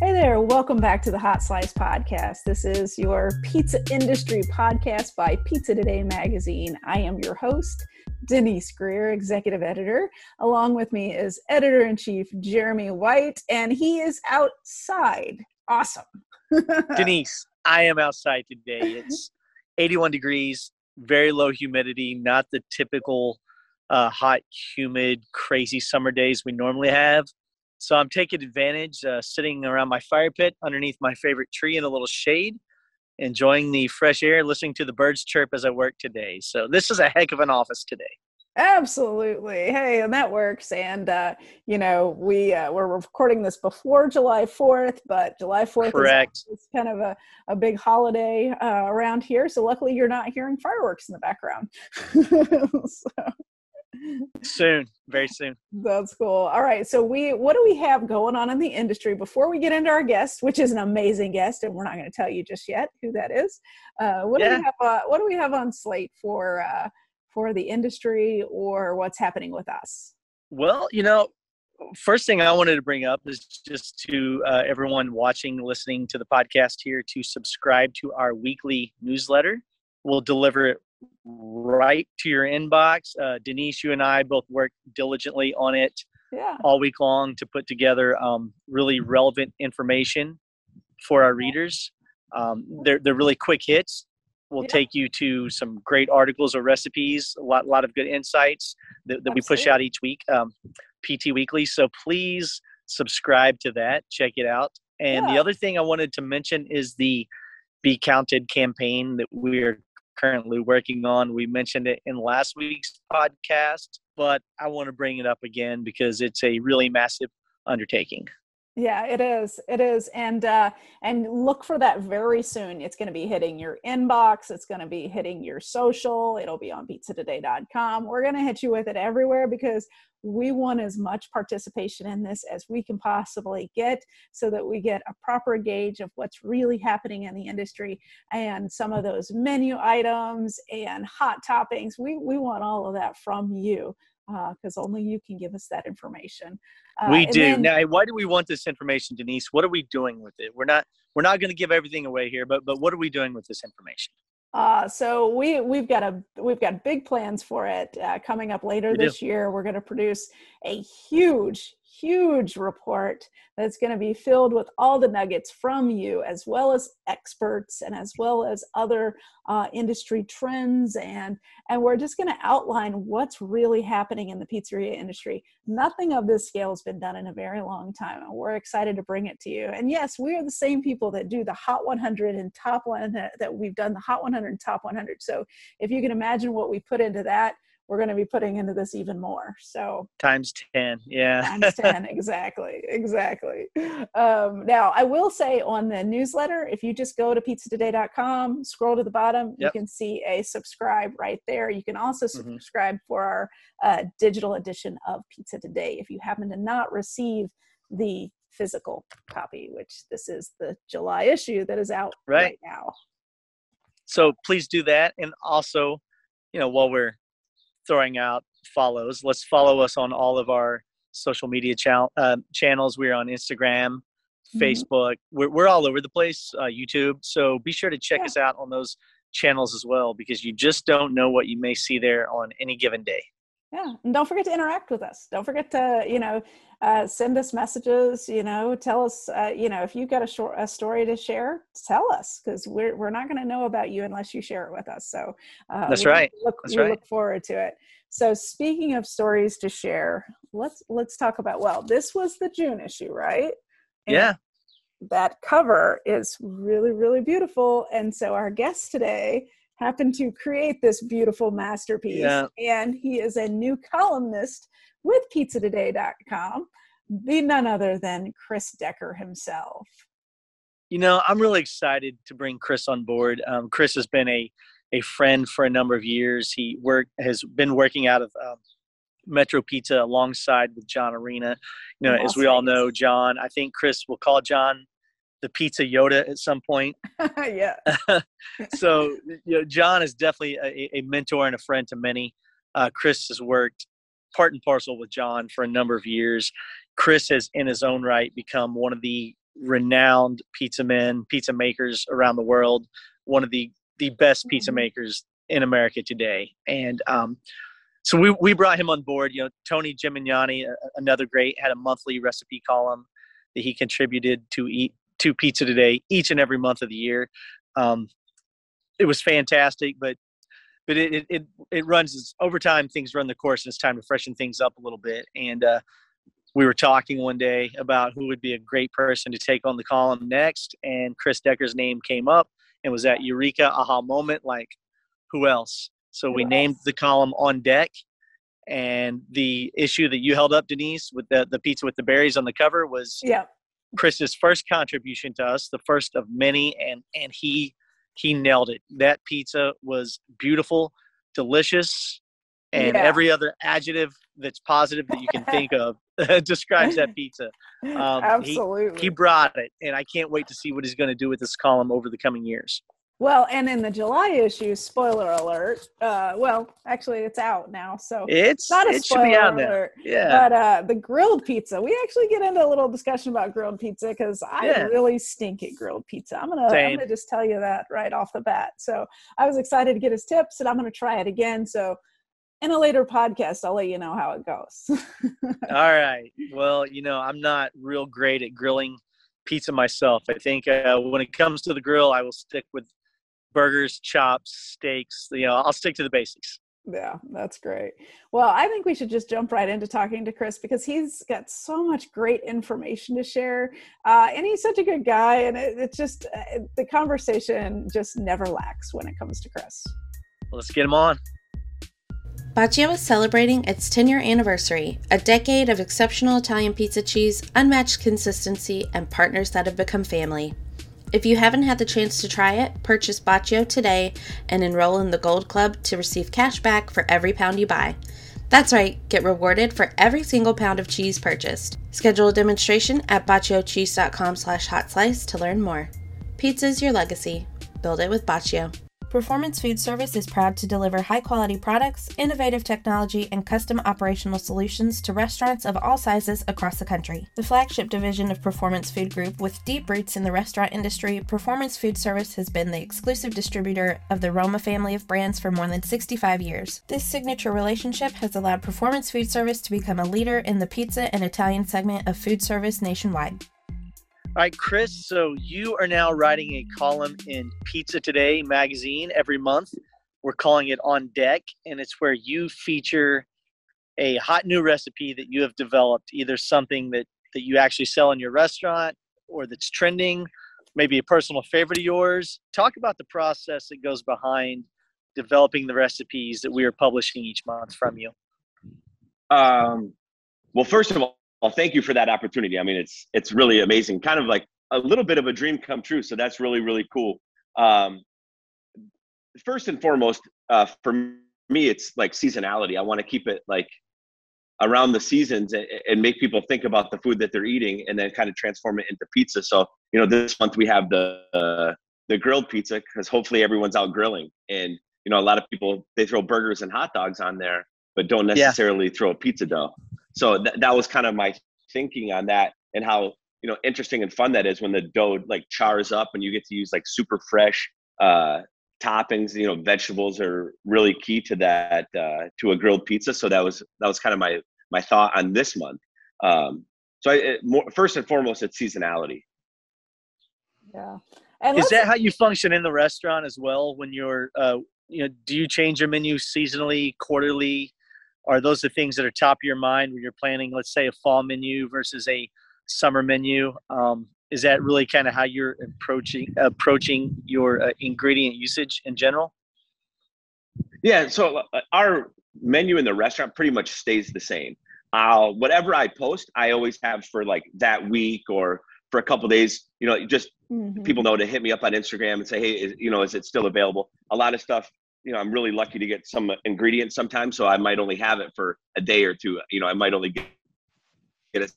Hey there, welcome back to the Hot Slice Podcast. This is your pizza industry podcast by Pizza Today magazine. I am your host, Denise Greer, executive editor. Along with me is editor in chief Jeremy White, and he is outside. Awesome. Denise, I am outside today. It's 81 degrees, very low humidity, not the typical uh, hot, humid, crazy summer days we normally have. So I'm taking advantage, uh, sitting around my fire pit underneath my favorite tree in a little shade, enjoying the fresh air, listening to the birds chirp as I work today. So this is a heck of an office today. Absolutely. Hey, and that works. And uh, you know, we uh, we're recording this before July Fourth, but July Fourth is, is, kind of a, a big holiday uh, around here. So luckily, you're not hearing fireworks in the background. so soon very soon. That's cool. All right so we what do we have going on in the industry? Before we get into our guest which is an amazing guest and we're not going to tell you just yet who that is uh, what yeah. do we have uh, what do we have on slate for uh, for the industry or what's happening with us? Well you know first thing i wanted to bring up is just to uh, everyone watching listening to the podcast here to subscribe to our weekly newsletter. We'll deliver it right to your inbox. Uh, Denise, you and I both work diligently on it yeah. all week long to put together um, really relevant information for our readers. Um, they're, they're really quick hits. We'll yeah. take you to some great articles or recipes, a lot, lot of good insights that, that we push out each week, um, PT Weekly. So please subscribe to that, check it out. And yeah. the other thing I wanted to mention is the Be Counted campaign that we're currently working on. We mentioned it in last week's podcast, but I want to bring it up again because it's a really massive undertaking. Yeah, it is. It is, and uh, and look for that very soon. It's going to be hitting your inbox. It's going to be hitting your social. It'll be on pizzatoday.com. We're going to hit you with it everywhere because we want as much participation in this as we can possibly get, so that we get a proper gauge of what's really happening in the industry and some of those menu items and hot toppings. We we want all of that from you because uh, only you can give us that information. Uh, we do. Then, now, why do we want this information, Denise? What are we doing with it? We're not we're not going to give everything away here, but but what are we doing with this information? Uh, so we we've got a we've got big plans for it uh, coming up later we this do. year. We're going to produce a huge huge report that's going to be filled with all the nuggets from you, as well as experts and as well as other uh, industry trends. And, and we're just going to outline what's really happening in the pizzeria industry. Nothing of this scale has been done in a very long time, and we're excited to bring it to you. And yes, we are the same people that do the Hot 100 and Top 100, that we've done the Hot 100 and Top 100. So if you can imagine what we put into that, we're going to be putting into this even more. So times 10. Yeah. times 10. Exactly. Exactly. Um, now, I will say on the newsletter, if you just go to pizzatoday.com, scroll to the bottom, yep. you can see a subscribe right there. You can also mm-hmm. subscribe for our uh, digital edition of Pizza Today if you happen to not receive the physical copy, which this is the July issue that is out right, right now. So please do that. And also, you know, while we're throwing out follows. Let's follow us on all of our social media cha- uh, channels. We're on Instagram, mm-hmm. Facebook. We're, we're all over the place, uh, YouTube. So be sure to check yeah. us out on those channels as well because you just don't know what you may see there on any given day. Yeah, and don't forget to interact with us. Don't forget to, you know, uh, send us messages. You know, tell us, uh, you know, if you've got a short a story to share, tell us because we're we're not going to know about you unless you share it with us. So uh, that's right. Look, that's we right. look forward to it. So speaking of stories to share, let's let's talk about. Well, this was the June issue, right? And yeah. That cover is really really beautiful, and so our guest today happened to create this beautiful masterpiece. Yeah. And he is a new columnist with pizzatoday.com, the none other than Chris Decker himself. You know, I'm really excited to bring Chris on board. Um, Chris has been a a friend for a number of years. He work has been working out of um, Metro Pizza alongside with John Arena. You know, as we all know, John. I think Chris will call John the pizza Yoda at some point. yeah. so you know, John is definitely a, a, mentor and a friend to many. Uh, Chris has worked part and parcel with John for a number of years. Chris has, in his own right, become one of the renowned pizza men, pizza makers around the world. One of the the best pizza mm-hmm. makers in America today, and um, so we we brought him on board. You know, Tony Gemignani, another great, had a monthly recipe column that he contributed to eat to Pizza Today each and every month of the year. Um, it was fantastic, but but it, it it runs over time. Things run the course, and it's time to freshen things up a little bit. And uh, we were talking one day about who would be a great person to take on the column next, and Chris Decker's name came up, and was that eureka aha moment. Like, who else? So we named the column on deck, and the issue that you held up, Denise, with the the pizza with the berries on the cover was yeah. Chris's first contribution to us, the first of many, and and he he nailed it. That pizza was beautiful, delicious, and yeah. every other adjective that's positive that you can think of describes that pizza. Um, Absolutely. He, he brought it, and I can't wait to see what he's going to do with this column over the coming years. Well, and in the July issue, spoiler alert. Uh, well, actually, it's out now, so it's not a it spoiler alert. Yeah. But uh, the grilled pizza, we actually get into a little discussion about grilled pizza because I yeah. really stink at grilled pizza. I'm gonna I'm gonna just tell you that right off the bat. So I was excited to get his tips, and I'm gonna try it again. So in a later podcast, I'll let you know how it goes. All right. Well, you know, I'm not real great at grilling pizza myself. I think uh, when it comes to the grill, I will stick with burgers, chops, steaks. You know, I'll stick to the basics. Yeah, that's great. Well, I think we should just jump right into talking to Chris because he's got so much great information to share, uh, and he's such a good guy. And it, it just uh, the conversation just never lacks when it comes to Chris. Well, let's get him on. Bacio is celebrating its 10 year anniversary, a decade of exceptional Italian pizza cheese, unmatched consistency, and partners that have become family. If you haven't had the chance to try it, purchase Bacio today and enroll in the Gold Club to receive cash back for every pound you buy. That's right, get rewarded for every single pound of cheese purchased. Schedule a demonstration at baciocheese.com slash hot slice to learn more. Pizza is your legacy. Build it with Bacio. Performance Food Service is proud to deliver high quality products, innovative technology, and custom operational solutions to restaurants of all sizes across the country. The flagship division of Performance Food Group, with deep roots in the restaurant industry, Performance Food Service has been the exclusive distributor of the Roma family of brands for more than 65 years. This signature relationship has allowed Performance Food Service to become a leader in the pizza and Italian segment of food service nationwide. All right, Chris. So you are now writing a column in Pizza Today magazine every month. We're calling it On Deck, and it's where you feature a hot new recipe that you have developed, either something that, that you actually sell in your restaurant or that's trending, maybe a personal favorite of yours. Talk about the process that goes behind developing the recipes that we are publishing each month from you. Um, well, first of all, well, thank you for that opportunity. I mean, it's it's really amazing. Kind of like a little bit of a dream come true. So that's really really cool. Um, first and foremost, uh, for me, it's like seasonality. I want to keep it like around the seasons and, and, make people think about the food that they're eating, and then kind of transform it into pizza. So you know, this month we have the uh, the grilled pizza because hopefully everyone's out grilling, and you know, a lot of people they throw burgers and hot dogs on there, but don't necessarily yeah. throw a pizza dough so th- that was kind of my thinking on that and how you know interesting and fun that is when the dough like chars up and you get to use like super fresh uh, toppings you know vegetables are really key to that uh, to a grilled pizza. So that was that was kind of my my thought on this month. Um, so I, it, more, first and foremost it's seasonality. Yeah. And is that how you function in the restaurant as well when you're uh, you know do you change your menu seasonally quarterly are those the things that are top of your mind when you're planning let's say a fall menu versus a summer menu? Um, is that really kind of how you're approaching approaching your uh, ingredient usage in general? Yeah so uh, our menu in the restaurant pretty much stays the same. Uh, whatever i post i always have for like that week or for a couple days you know just mm-hmm. people know to hit me up on instagram and say hey is, you know is it still available? A lot of stuff you know, I'm really lucky to get some ingredients sometimes, so I might only have it for a day or two. You know, I might only get, get a,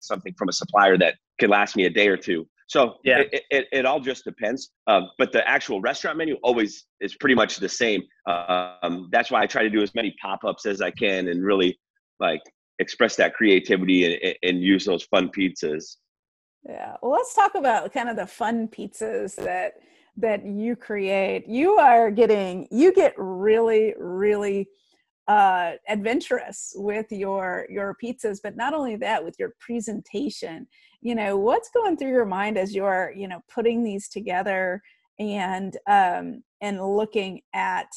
something from a supplier that could last me a day or two. So yeah, it, it, it all just depends. Um, but the actual restaurant menu always is pretty much the same. Um, that's why I try to do as many pop-ups as I can and really like express that creativity and, and use those fun pizzas. Yeah. Well, let's talk about kind of the fun pizzas that that you create. You are getting you get really really uh, adventurous with your your pizzas, but not only that, with your presentation. You know, what's going through your mind as you're you know putting these together and um, and looking at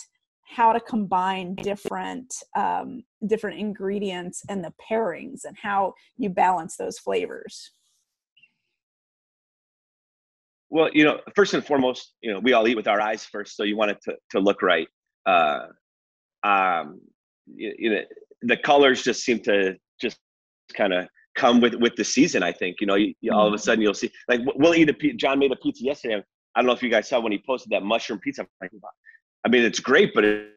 how to combine different um, different ingredients and the pairings and how you balance those flavors well you know first and foremost you know we all eat with our eyes first so you want it to, to look right. Uh, um, you, you know the colors just seem to just kind of come with with the season i think you know you, you, all of a mm-hmm. sudden you'll see like we'll eat a john made a pizza yesterday. I don't know if you guys saw when he posted that mushroom pizza. I mean, it's great, but it,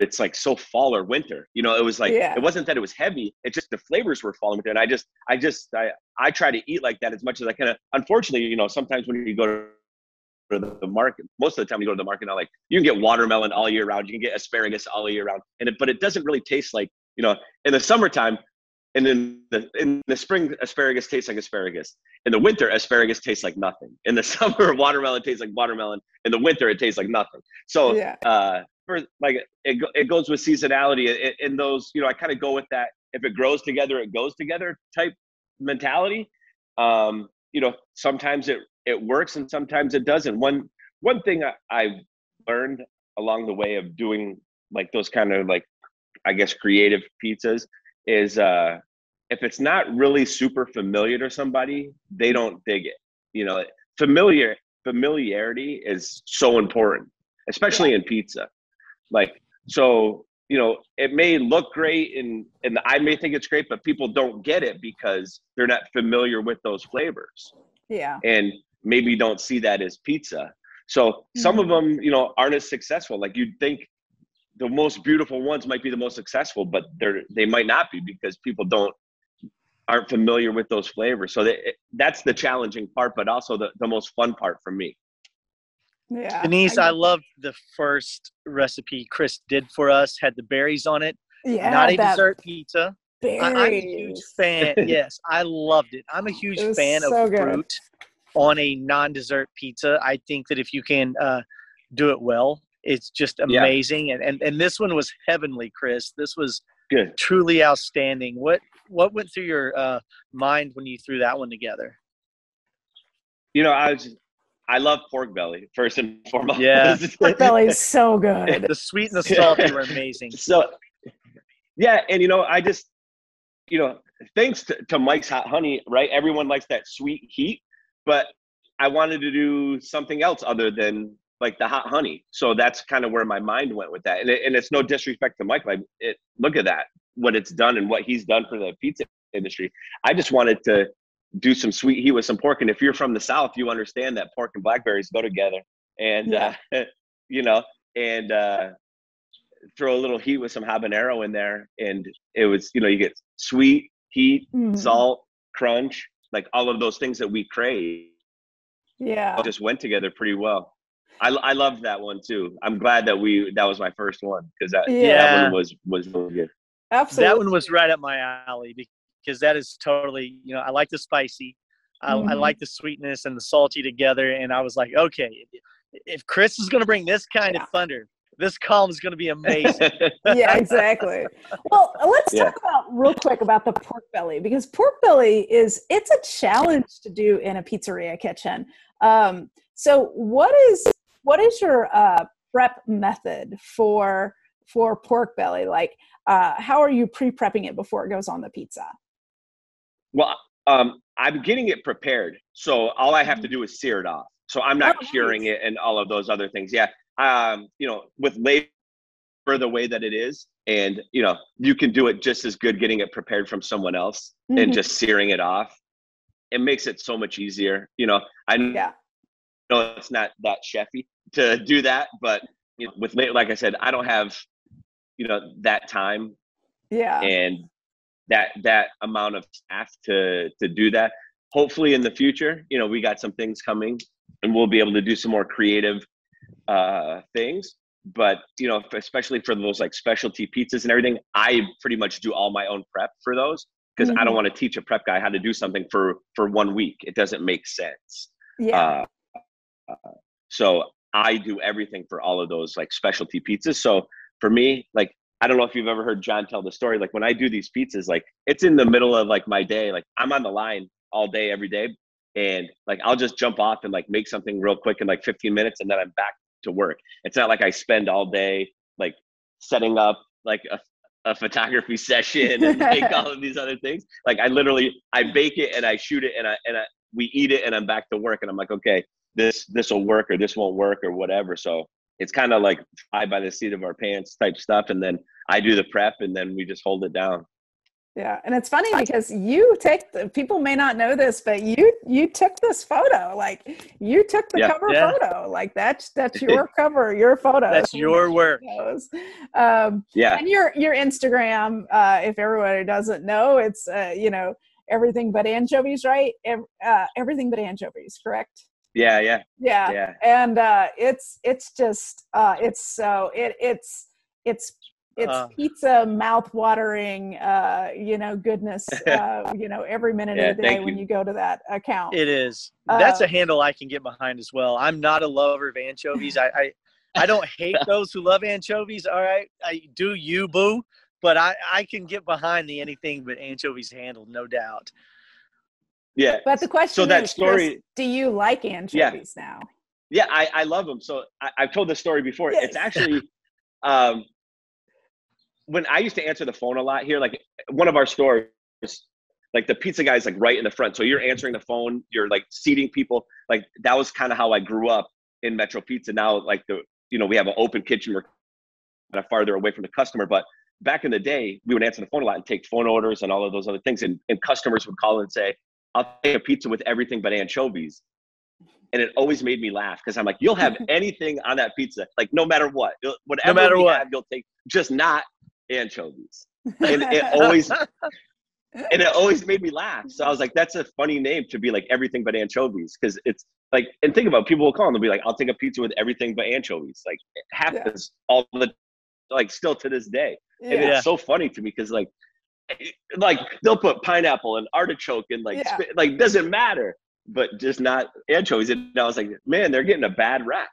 it's like so fall or winter. You know, it was like yeah. it wasn't that it was heavy. It just the flavors were falling with it. And I just I just I I try to eat like that as much as I can. Unfortunately, you know, sometimes when you go to the, market, most of the time you go to the market I like you can get watermelon all year round, you can get asparagus all year round, and it, but it doesn't really taste like you know in the summertime. And in the in the spring, asparagus tastes like asparagus. In the winter, asparagus tastes like nothing. In the summer, watermelon tastes like watermelon. In the winter, it tastes like nothing. So, yeah. uh, for like it, it goes with seasonality. In those, you know, I kind of go with that. If it grows together, it goes together type mentality. Um, you know, sometimes it it works and sometimes it doesn't. One one thing I, I've learned along the way of doing like those kind of like I guess creative pizzas is uh if it's not really super familiar to somebody, they don't dig it. You know, familiar familiarity is so important, especially in pizza. Like so, you know, it may look great and and I may think it's great, but people don't get it because they're not familiar with those flavors. Yeah. And maybe don't see that as pizza. So mm-hmm. some of mm-hmm. them, you know, aren't as successful. Like you'd think the most beautiful ones might be the most successful, but they're they might not be because people don't aren't familiar with those flavors. So they, that's the challenging part, but also the, the most fun part for me. Yeah. Denise, I, I loved the first recipe Chris did for us. Had the berries on it. Yeah. Not a dessert pizza. Berries. I, am a huge fan. yes, I loved it. I'm a huge fan so of good. fruit on a non-dessert pizza. I think that if you can uh, do it well, it's just amazing. Yeah. And, and and this one was heavenly, Chris. This was good, truly outstanding. What what went through your uh, mind when you threw that one together? You know, I was I love pork belly first and foremost. Yeah, pork belly is so good. the sweet and the salty were amazing. So, yeah, and you know, I just, you know, thanks to, to Mike's Hot Honey, right? Everyone likes that sweet heat, but I wanted to do something else other than like the hot honey. So that's kind of where my mind went with that. And, it, and it's no disrespect to Mike. Like, it, look at that, what it's done and what he's done for the pizza industry. I just wanted to do some sweet heat with some pork. And if you're from the South, you understand that pork and blackberries go together. And, yeah. uh, you know, and uh, throw a little heat with some habanero in there. And it was, you know, you get sweet, heat, mm-hmm. salt, crunch, like all of those things that we crave. Yeah. Just went together pretty well. I, I love that one too. I'm glad that we that was my first one because that yeah. that one was was really good. Absolutely, that one was right up my alley because that is totally you know I like the spicy, I, mm-hmm. I like the sweetness and the salty together, and I was like, okay, if Chris is going to bring this kind yeah. of thunder, this column is going to be amazing. yeah, exactly. Well, let's yeah. talk about real quick about the pork belly because pork belly is it's a challenge to do in a pizzeria kitchen. Um, so, what is what is your uh, prep method for for pork belly? Like, uh, how are you pre-prepping it before it goes on the pizza? Well, um, I'm getting it prepared, so all I have to mm-hmm. do is sear it off. So I'm not oh, curing nice. it and all of those other things. Yeah, um, you know, with labor the way that it is, and you know, you can do it just as good getting it prepared from someone else mm-hmm. and just searing it off. It makes it so much easier. You know, I yeah. know it's not that chefy, to do that. But you know, with like I said, I don't have you know that time. Yeah. And that that amount of staff to to do that. Hopefully in the future, you know, we got some things coming and we'll be able to do some more creative uh things. But you know, especially for those like specialty pizzas and everything, I pretty much do all my own prep for those because mm-hmm. I don't mm-hmm. want to teach a prep guy how to do something for for one week. It doesn't make sense. Yeah. Uh, uh, so I do everything for all of those like specialty pizzas. So for me, like I don't know if you've ever heard John tell the story. Like when I do these pizzas, like it's in the middle of like my day. Like I'm on the line all day, every day. And like I'll just jump off and like make something real quick in like 15 minutes and then I'm back to work. It's not like I spend all day like setting up like a, a photography session and like all of these other things. Like I literally I bake it and I shoot it and I and I we eat it and I'm back to work and I'm like, okay, this this will work or this won't work or whatever. So it's kind of like fly by the seat of our pants type stuff. And then I do the prep and then we just hold it down. Yeah, and it's funny because you take the, people may not know this, but you you took this photo. Like you took the yeah, cover yeah. photo. Like that's that's your cover, your photo. That's your work. Um, yeah, and your your Instagram. Uh, if everybody doesn't know, it's uh, you know everything but anchovies, right? Uh, everything but anchovies, correct? Yeah, yeah, yeah, yeah. And uh, it's it's just uh, it's so it it's it's it's uh, pizza mouth watering uh, you know goodness uh, you know every minute yeah, of the day when you. you. go to that account. It is. That's a uh, handle i can get behind as well. I'm not a lover of anchovies. I, I i don't hate those who love anchovies all right? I do you boo but i i can get behind the anything but anchovies handle no doubt yeah. But the question so that is, story, Chris, do you like anchovies yeah. now? Yeah, I, I love them. So I, have told this story before. Yes. It's actually um, when I used to answer the phone a lot here, like one of our stores, like the pizza guy's like right in the front. So you're answering the phone, you're like seating people. Like that was kind of how I grew up in Metro Pizza. Now, like the you know, we have an open kitchen. We're kind of farther away from the customer, but back in the day, we would answer the phone a lot and take phone orders and all of those other things. And, and customers would call and say, I'll take a pizza with everything but anchovies. Mm-hmm. And it always made me laugh because I'm like, you'll have anything on that pizza, like no matter what, whatever no matter what, have, you'll take, just not anchovies. And it always, and it always made me laugh. So I was like, that's a funny name to be like everything but anchovies because it's like, and think about it, people will call and they'll be like, I'll take a pizza with everything but anchovies. Like it happens yeah. all the, like still to this day. Yeah. And it's so funny to me because like like they'll put pineapple and artichoke and like yeah. like doesn't matter, but just not anchovies. And I was like, man, they're getting a bad rap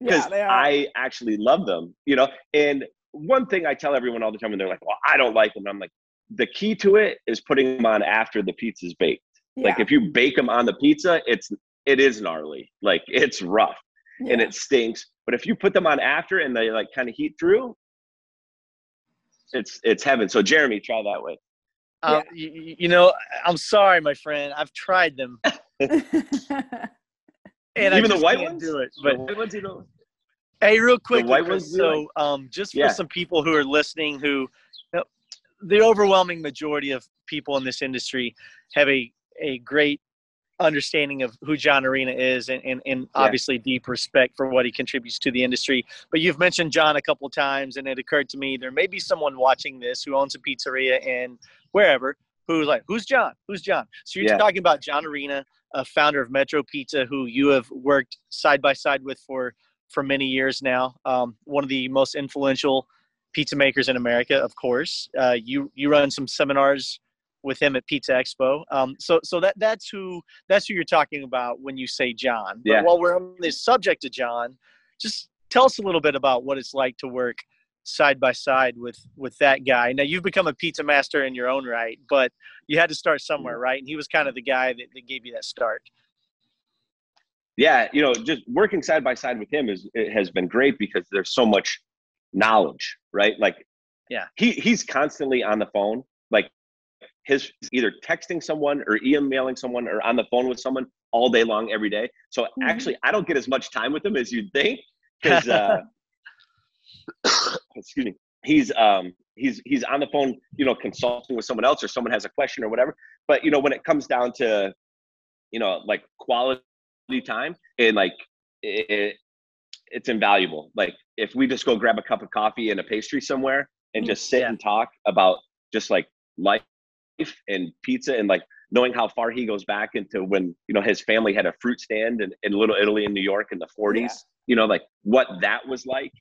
because yeah, I actually love them, you know. And one thing I tell everyone all the time, and they're like, well, I don't like them. I'm like, the key to it is putting them on after the pizza's baked. Yeah. Like if you bake them on the pizza, it's it is gnarly, like it's rough and it stinks. But if you put them on after and they like kind of heat through, it's it's heaven. So Jeremy, try that way. Um, yeah. you, you, know, I'm sorry, my friend. I've tried them, and even the white ones do it. But white ones, you know. Hey, real quick, so um, just for yeah. some people who are listening, who you know, the overwhelming majority of people in this industry have a a great understanding of who John Arena is and, and, and yeah. obviously deep respect for what he contributes to the industry. But you've mentioned John a couple times, and it occurred to me there may be someone watching this who owns a pizzeria in wherever who's like, who's John? Who's John? So you're yeah. talking about John Arena, a founder of Metro Pizza, who you have worked side by side with for for many years now. Um, one of the most influential pizza makers in America, of course. Uh, you you run some seminars with him at Pizza Expo. Um, so so that that's who that's who you're talking about when you say John. But yeah. while we're on this subject of John, just tell us a little bit about what it's like to work side by side with with that guy. Now you've become a pizza master in your own right, but you had to start somewhere, right? And he was kind of the guy that, that gave you that start. Yeah, you know, just working side by side with him is it has been great because there's so much knowledge, right? Like, yeah, he he's constantly on the phone. His either texting someone or emailing someone or on the phone with someone all day long every day. So mm-hmm. actually, I don't get as much time with him as you'd think because, uh, excuse me, he's um, he's he's on the phone, you know, consulting with someone else or someone has a question or whatever. But you know, when it comes down to, you know, like quality time and like it, it's invaluable. Like if we just go grab a cup of coffee and a pastry somewhere and mm-hmm. just sit yeah. and talk about just like life and pizza and like knowing how far he goes back into when you know his family had a fruit stand in, in little italy in new york in the 40s yeah. you know like what that was like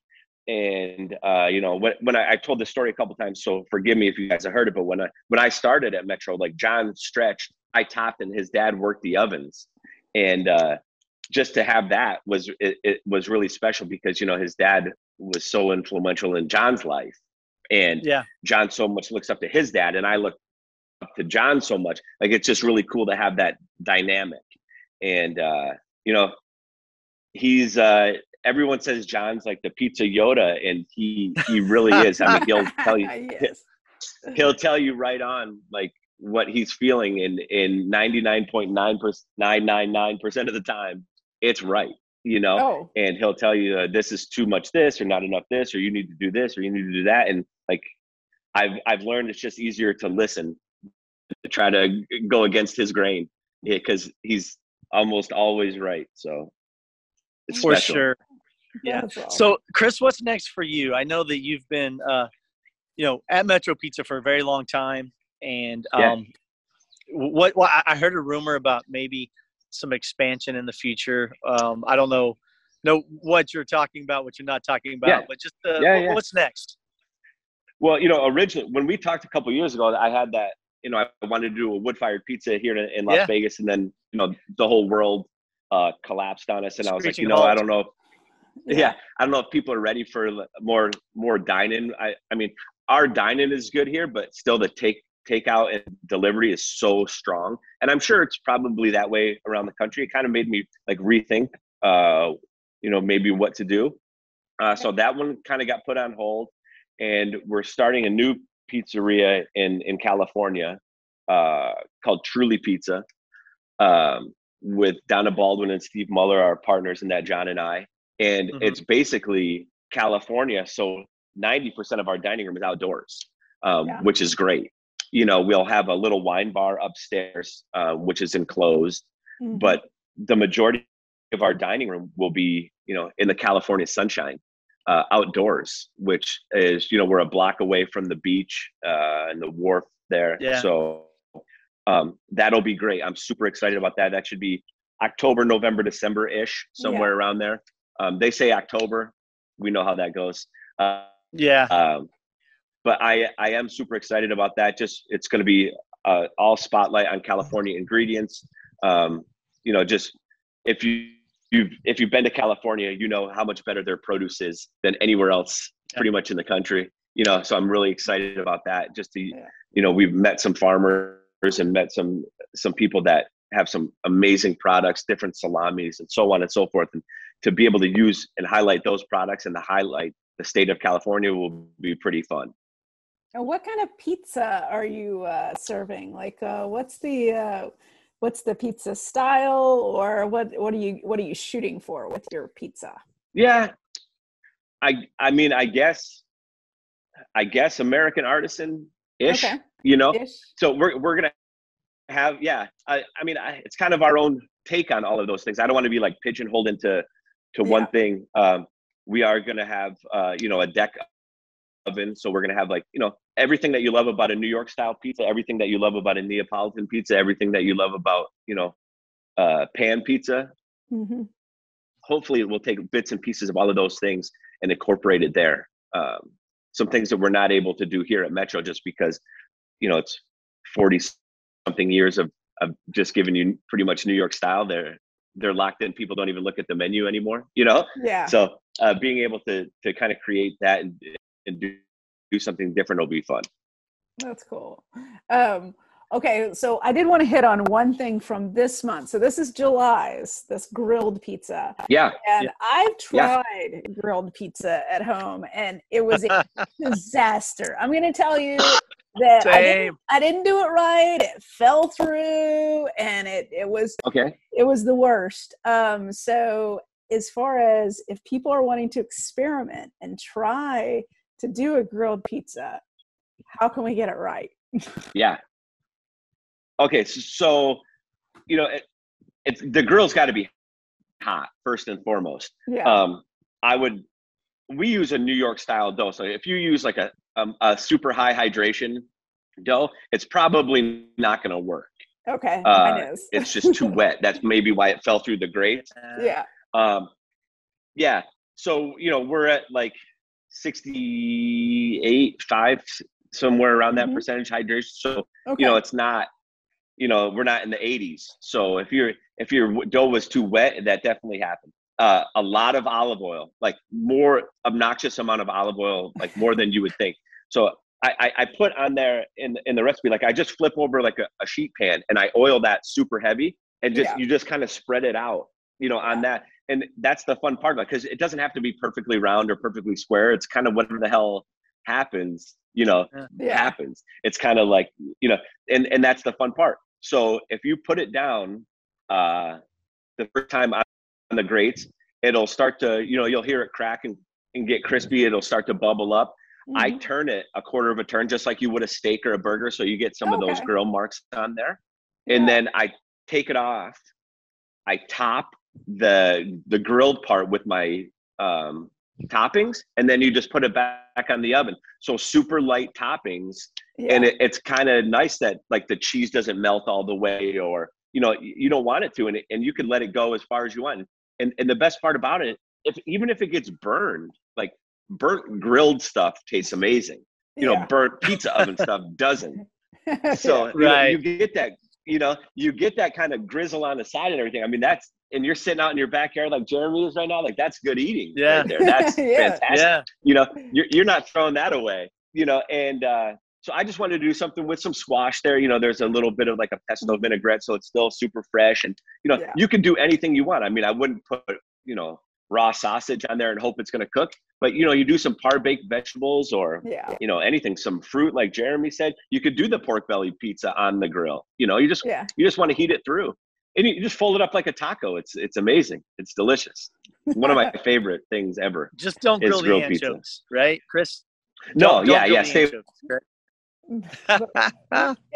and uh, you know when when I, I, told this story a couple times, so forgive me if you guys have heard it. But when I when I started at Metro, like John stretched, I topped, and his dad worked the ovens, and uh, just to have that was it, it was really special because you know his dad was so influential in John's life, and yeah, John so much looks up to his dad, and I look to John so much. Like it's just really cool to have that dynamic, and uh, you know he's uh everyone says John's like the pizza Yoda, and he he really is. I mean, he'll tell you yes. he'll tell you right on like what he's feeling in in 99.9 percent of the time it's right you know oh. and he'll tell you uh, this is too much this or not enough this or you need to do this or you need to do that and like i've i've learned it's just easier to listen to try to go against his grain because he's almost always right so it's for special. sure yeah. So, Chris, what's next for you? I know that you've been, uh, you know, at Metro Pizza for a very long time, and um, yeah. what? Well, I heard a rumor about maybe some expansion in the future. Um, I don't know, know what you're talking about, what you're not talking about, yeah. but just uh, yeah, what's next? Well, you know, originally when we talked a couple years ago, I had that. You know, I wanted to do a wood-fired pizza here in, in Las Vegas, and then you know the whole world uh, collapsed on us, and I was like, you know, I don't know yeah. yeah. I don't know if people are ready for more more dining. I I mean, our dining is good here, but still the take takeout and delivery is so strong, and I'm sure it's probably that way around the country. It kind of made me like rethink, uh, you know, maybe what to do. Uh, so that one kind of got put on hold, and we're starting a new pizzeria in in California uh, called Truly Pizza. Um, with Donna Baldwin and Steve Muller, our partners in that, John and I and mm-hmm. it's basically California. So 90% of our dining room is outdoors, um, yeah. which is great. You know, we'll have a little wine bar upstairs, uh, which is enclosed, mm-hmm. but the majority of our dining room will be, you know, in the California sunshine, uh, outdoors, which is, you know, we're a block away from the beach uh, and the wharf there. Yeah. So um, that'll be great. I'm super excited about that. That should be October, November, December ish, somewhere yeah. around there. Um, they say October. We know how that goes. Uh, yeah. Um, but I I am super excited about that. Just it's going to be uh, all spotlight on California ingredients. Um, you know, just if you you've if you've been to California, you know how much better their produce is than anywhere else, yeah. pretty much in the country. You know, so I'm really excited about that. Just to yeah. you know, we've met some farmers and met some some people that have some amazing products, different salamis, and so on and so forth. And to be able to use and highlight those products and to highlight the state of California will be pretty fun. What kind of pizza are you uh, serving? Like, uh, what's the uh, what's the pizza style, or what what are you what are you shooting for with your pizza? Yeah, I I mean I guess I guess American artisan ish. Okay. You know, ish. so we're we're gonna have yeah. I I mean I, it's kind of our own take on all of those things. I don't want to be like pigeonholed into to yeah. one thing. Um, we are going to have, uh, you know, a deck oven. So we're going to have like, you know, everything that you love about a New York style pizza, everything that you love about a Neapolitan pizza, everything that you love about, you know, uh, pan pizza. Mm-hmm. Hopefully we'll take bits and pieces of all of those things and incorporate it there. Um, some things that we're not able to do here at Metro just because, you know, it's 40 something years of, of just giving you pretty much New York style there they're locked in. People don't even look at the menu anymore, you know? Yeah. So uh, being able to to kind of create that and, and do, do something different will be fun. That's cool. Um, okay, so I did want to hit on one thing from this month. So this is July's, this grilled pizza. Yeah. And yeah. I've tried yeah. grilled pizza at home and it was a disaster. I'm going to tell you that I didn't, I didn't, do it right. It fell through, and it it was okay. It was the worst. Um, so as far as if people are wanting to experiment and try to do a grilled pizza, how can we get it right? yeah. Okay, so, so you know, it, it's the grill's got to be hot first and foremost. Yeah. Um, I would. We use a New York style dough, so if you use like a um, a super high hydration dough, it's probably not going to work. Okay, uh, it's just too wet. That's maybe why it fell through the grate. Yeah. Um, yeah. So you know we're at like 68, five, somewhere around that Mhm. percentage hydration. So Okay. you know, it's not, you know, we're not in the 80s. So if your if your dough was too wet, that definitely happened. Uh, a lot of olive oil, like more obnoxious amount of olive oil, like more than you would think. So I, I, I put on there in in the recipe, like I just flip over like a, a sheet pan and I oil that super heavy and just Yeah. you just kind of spread it out, you know, on that. And that's the fun part because it doesn't have to be perfectly round or perfectly square. It's kind of whatever the hell happens, you know, yeah. happens. It's kind of like, you know, and and that's the fun part. So if you put it down uh the first time on the grates, it'll start to, you know, you'll hear it crack and, and get crispy. It'll start to bubble up. I Mhm. turn it a quarter of a turn just like you would a steak or a burger. So you get some of those grill marks on there. And Yeah. then I take it off. I top the the grilled part with my um toppings and then you just put it back on the oven. So super light toppings yeah. and it, it's kind of nice that like the cheese doesn't melt all the way or you know you you don't want it to and, it, and you can let it go as far as you want and and the best part about it if even if it gets burned like burnt grilled stuff tastes amazing you know burnt pizza oven stuff doesn't so you, know, Right. you get that you know you get that kind of grizzle on the side and everything i mean that's and you're sitting out in your backyard like jeremy is right now like that's good eating Yeah. right there that's Yeah. fantastic Yeah. you know you're, you're not throwing that away you know and uh so i just wanted to do something with some squash there you know there's a little bit of like a pesto vinaigrette so it's still super fresh and you know Yeah. you can do anything you want i mean i wouldn't put you know raw sausage on there and hope it's going to cook but you know you do some par baked vegetables or yeah. you know anything some fruit like jeremy said you could do the pork belly pizza on the grill you know you just Yeah. you just want to heat it through and you just fold it up like a taco it's it's amazing it's delicious one of my favorite things ever Just don't It's grill the grilled pizza. anchovies, right, Chris? no Don't- don't yeah yeah the stay anchovies, right?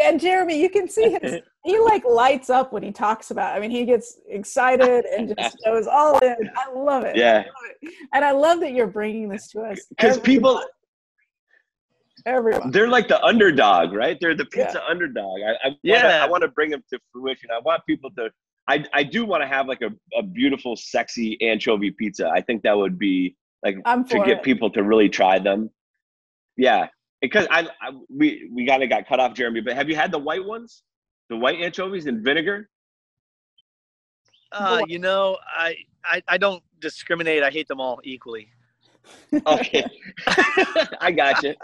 And Jeremy, you can see his he like lights up when he talks about. It. I mean, he gets excited and just goes all in. I love it. yeah I love it. And I love that you're bringing this to us because people everyone. they're like the underdog right they're the pizza underdog i, I Yeah. wanna, i want to bring them to fruition i want people to i, I do want to have like a, a beautiful sexy anchovy pizza i think that would be like I'm to get it. people to really try them yeah because I, I we we kind of got cut off jeremy but have you had the white ones the white anchovies in vinegar Uh, you know, I, I I don't discriminate. I hate them all equally. okay i got you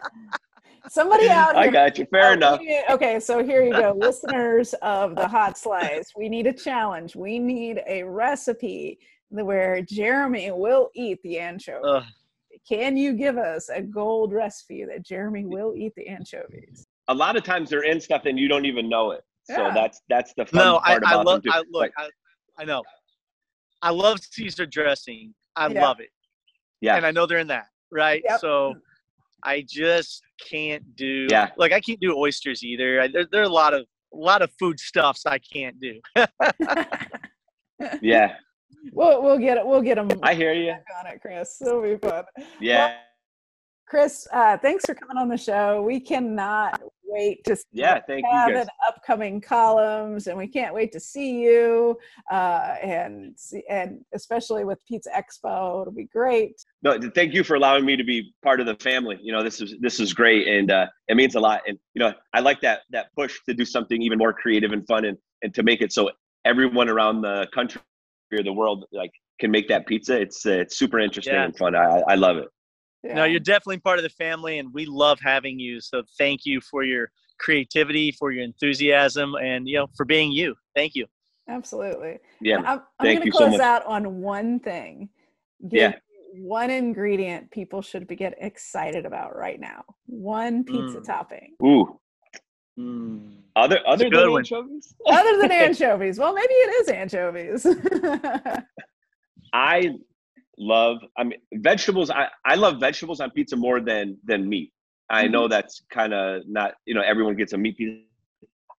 Somebody out i got you fair enough Okay, so here you go, listeners of the hot slice. We need a challenge. We need a recipe where Jeremy will eat the anchovy. Ugh. Can you give us a gold recipe that Jeremy will eat the anchovies? a lot of times they're in stuff and you don't even know it Yeah. so that's that's the fun No, I, part I about love. them too. I look. Like, I, I know. I love Caesar dressing. I Yeah. love it, yeah and I know they're in that, right? Yep. So, I just can't do. Yeah. Like I can't do oysters either. I, there, there are a lot of a lot of food stuffs I can't do. yeah we'll we'll get it. We'll get them i hear you on it, Chris. It'll be fun. yeah Chris, uh, thanks for coming on the show. We cannot wait to see yeah thank have you guys in upcoming columns, and we can't wait to see you. Uh, and see, and especially with Pizza Expo, it'll be great. no thank you for allowing me to be part of the family you know this is this is great and uh it means a lot and you know i like that that push to do something even more creative and fun and and to make it so everyone around the country the world like can make that pizza it's uh, it's super interesting Yeah. and fun i i love it No, you're definitely part of the family, and we love having you. So thank you for your creativity, for your enthusiasm, and you know for being you. Thank you. absolutely. yeah I'm, I'm Thank going to so close much. out on one thing. Give Yeah. One ingredient people should be get excited about right now. One pizza Mm. topping. ooh Mm. other other than one. anchovies Other than anchovies. Well, maybe it is anchovies. I love I mean vegetables I, I love vegetables on pizza more than than meat. I Mm-hmm. know that's kind of not you know everyone gets a meat pizza.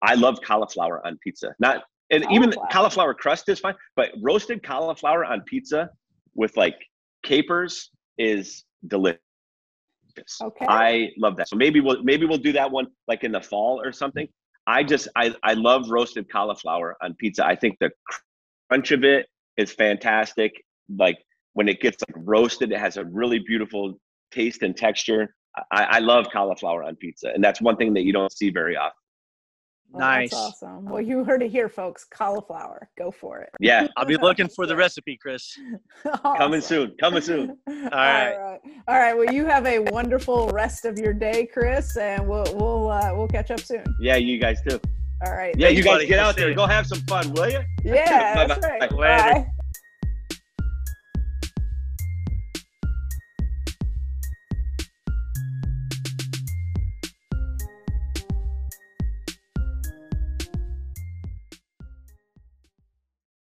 I love cauliflower on pizza. Not and even Cauliflower. cauliflower crust is fine, but roasted cauliflower on pizza with like capers is delicious. Okay. I love that. So maybe we'll maybe we'll do that one like in the fall or something. I just I I love roasted cauliflower on pizza. I think the crunch of it is fantastic. Like when it gets like roasted, it has a really beautiful taste and texture. I, I love cauliflower on pizza, and that's one thing that you don't see very often. Well, Nice. That's awesome. Well, you heard it here, folks. Cauliflower. Go for it. Yeah, I'll be looking for the recipe, Chris. coming soon. Coming soon. All right. right. All right. Well, you have a wonderful rest of your day, Chris, and we'll we'll uh, we'll catch up soon. Yeah, you guys too. All right. Yeah, Thanks, you guys buddy. get out there. Go have some fun, will you? Yeah, that's right. Bye.